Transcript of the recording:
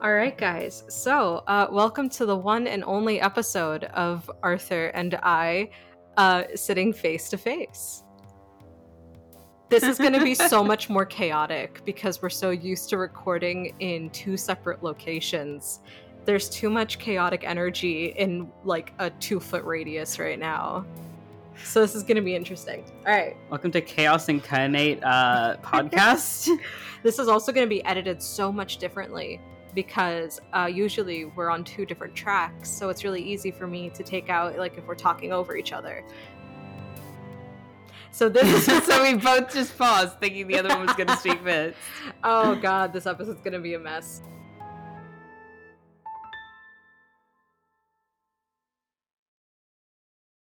All right, guys. So, uh, welcome to the one and only episode of Arthur and I uh, sitting face to face. This is going to be so much more chaotic because we're so used to recording in two separate locations. There's too much chaotic energy in like a two foot radius right now. So, this is going to be interesting. All right. Welcome to Chaos Incarnate uh, podcast. this is also going to be edited so much differently because uh, usually we're on two different tracks, so it's really easy for me to take out like if we're talking over each other. So this is so we both just paused, thinking the other one was going to speak first. Oh god, this episode's going to be a mess.